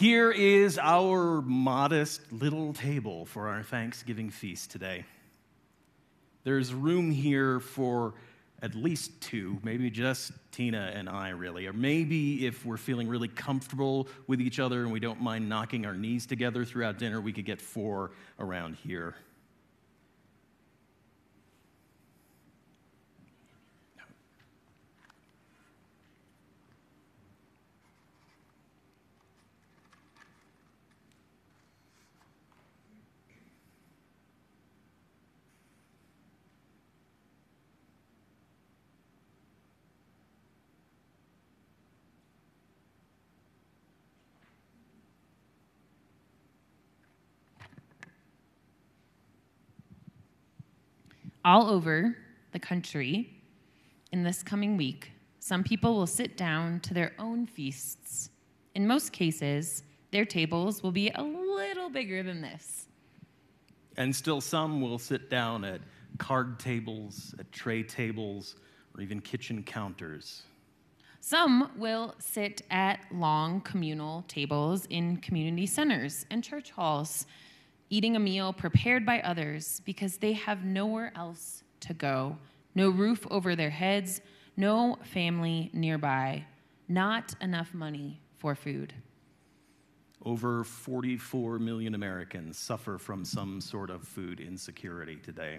Here is our modest little table for our Thanksgiving feast today. There's room here for at least two, maybe just Tina and I, really. Or maybe if we're feeling really comfortable with each other and we don't mind knocking our knees together throughout dinner, we could get four around here. All over the country in this coming week, some people will sit down to their own feasts. In most cases, their tables will be a little bigger than this. And still, some will sit down at card tables, at tray tables, or even kitchen counters. Some will sit at long communal tables in community centers and church halls eating a meal prepared by others because they have nowhere else to go, no roof over their heads, no family nearby, not enough money for food. Over 44 million Americans suffer from some sort of food insecurity today,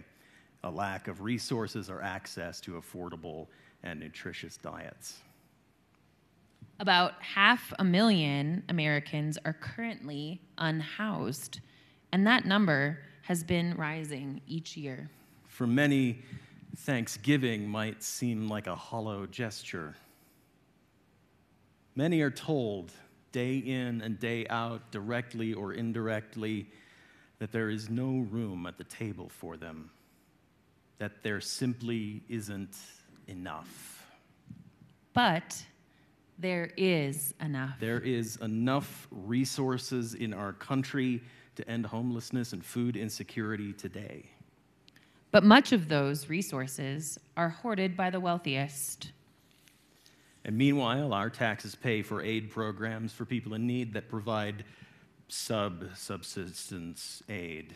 a lack of resources or access to affordable and nutritious diets. About half a million Americans are currently unhoused and that number has been rising each year. For many, Thanksgiving might seem like a hollow gesture. Many are told day in and day out, directly or indirectly, that there is no room at the table for them, that there simply isn't enough. But there is enough. There is enough resources in our country to end homelessness and food insecurity today. But much of those resources are hoarded by the wealthiest. And meanwhile, our taxes pay for aid programs for people in need that provide sub subsistence aid,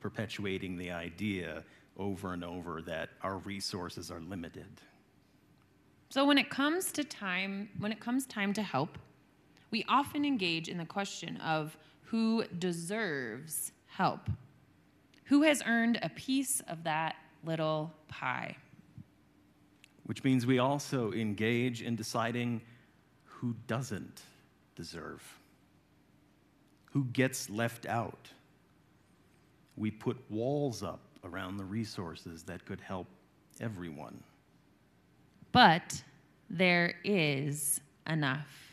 perpetuating the idea over and over that our resources are limited. So when it comes to time, when it comes time to help, we often engage in the question of who deserves help, who has earned a piece of that little pie. Which means we also engage in deciding who doesn't deserve, who gets left out. We put walls up around the resources that could help everyone. But there is enough.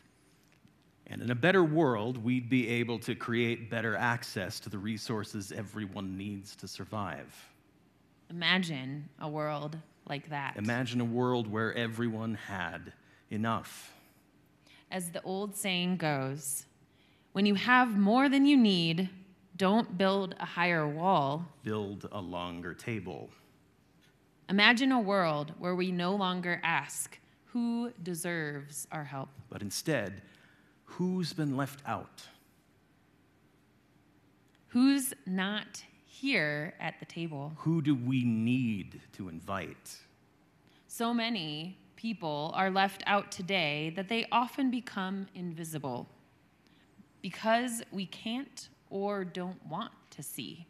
And in a better world, we'd be able to create better access to the resources everyone needs to survive. Imagine a world like that. Imagine a world where everyone had enough. As the old saying goes, when you have more than you need, don't build a higher wall, build a longer table. Imagine a world where we no longer ask, who deserves our help? But instead, who's been left out? Who's not here at the table? Who do we need to invite? So many people are left out today that they often become invisible because we can't or don't want to see.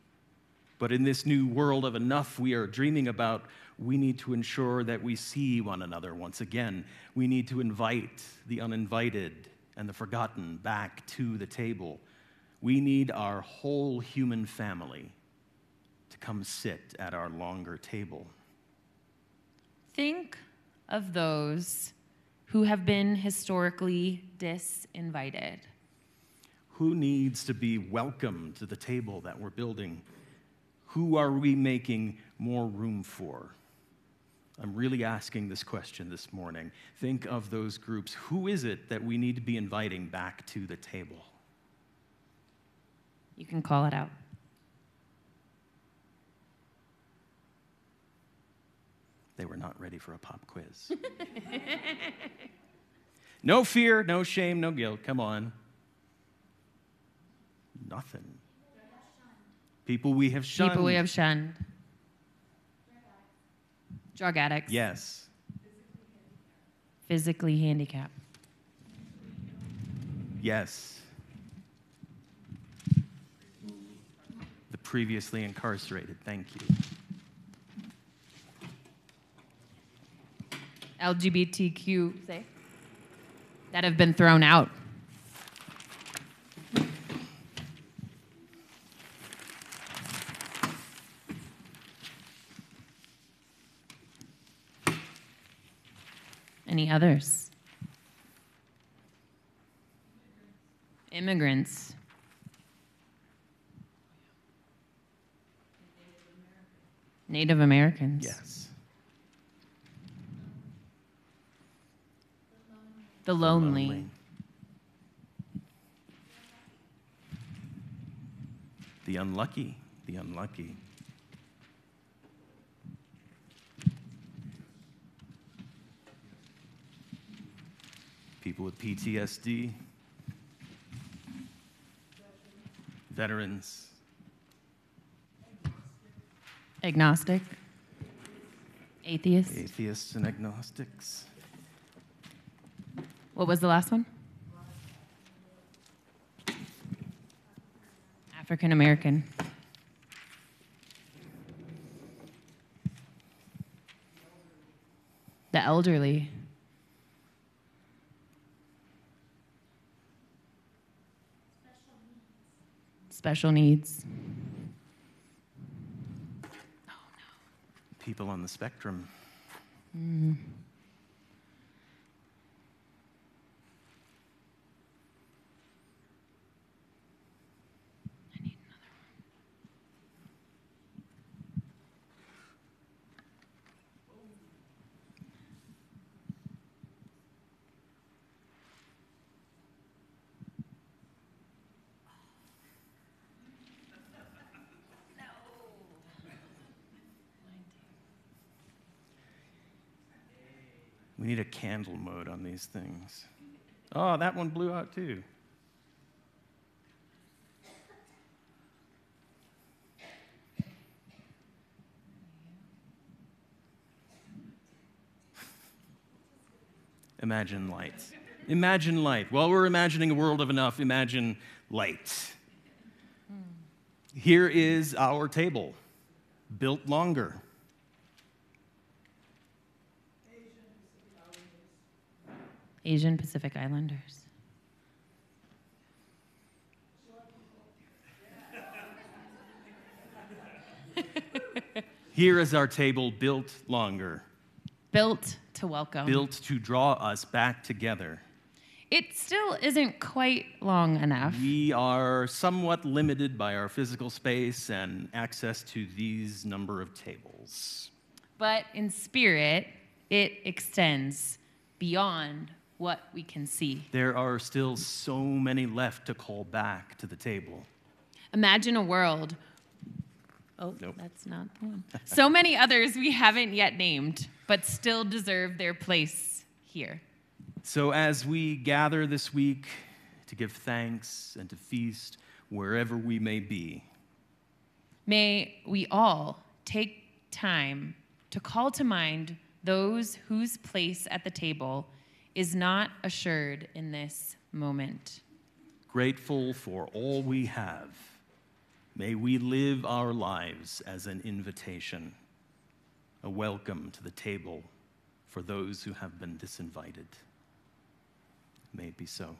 But in this new world of enough we are dreaming about, we need to ensure that we see one another once again. We need to invite the uninvited and the forgotten back to the table. We need our whole human family to come sit at our longer table. Think of those who have been historically disinvited. Who needs to be welcome to the table that we're building? Who are we making more room for? I'm really asking this question this morning. Think of those groups. Who is it that we need to be inviting back to the table? You can call it out. They were not ready for a pop quiz. no fear, no shame, no guilt. Come on. Nothing. People we have shunned. People we have shunned. Drug addicts. Yes. Physically handicapped. Yes. The previously incarcerated. Thank you. LGBTQ say that have been thrown out. Any others? Immigrants. Native Americans. Yes. The lonely. The unlucky. The unlucky. People with PTSD. Veterans. Agnostic. Atheist. Atheists and agnostics. What was the last one? African American. The elderly. Special needs. People on the spectrum. I We need a candle mode on these things. Oh, that one blew out too. Imagine light. Imagine light. While we're imagining a world of enough, imagine light. Here is our table, built longer. Asian Pacific Islanders. Here is our table built longer, Built to welcome. built to draw us back together. It still isn't quite long enough. We are somewhat limited by our physical space and access to these number of tables. But in spirit, it extends beyond what we can see. There are still so many left to call back to the table. Imagine a world. Oh, Nope. that's not the one. So many others we haven't yet named, but still deserve their place here. So, as we gather this week to give thanks and to feast wherever we may be, May we all take time to call to mind those whose place at the table is not assured in this moment. grateful for all we have, may we live our lives as an invitation, a welcome to the table for those who have been disinvited. May it be so.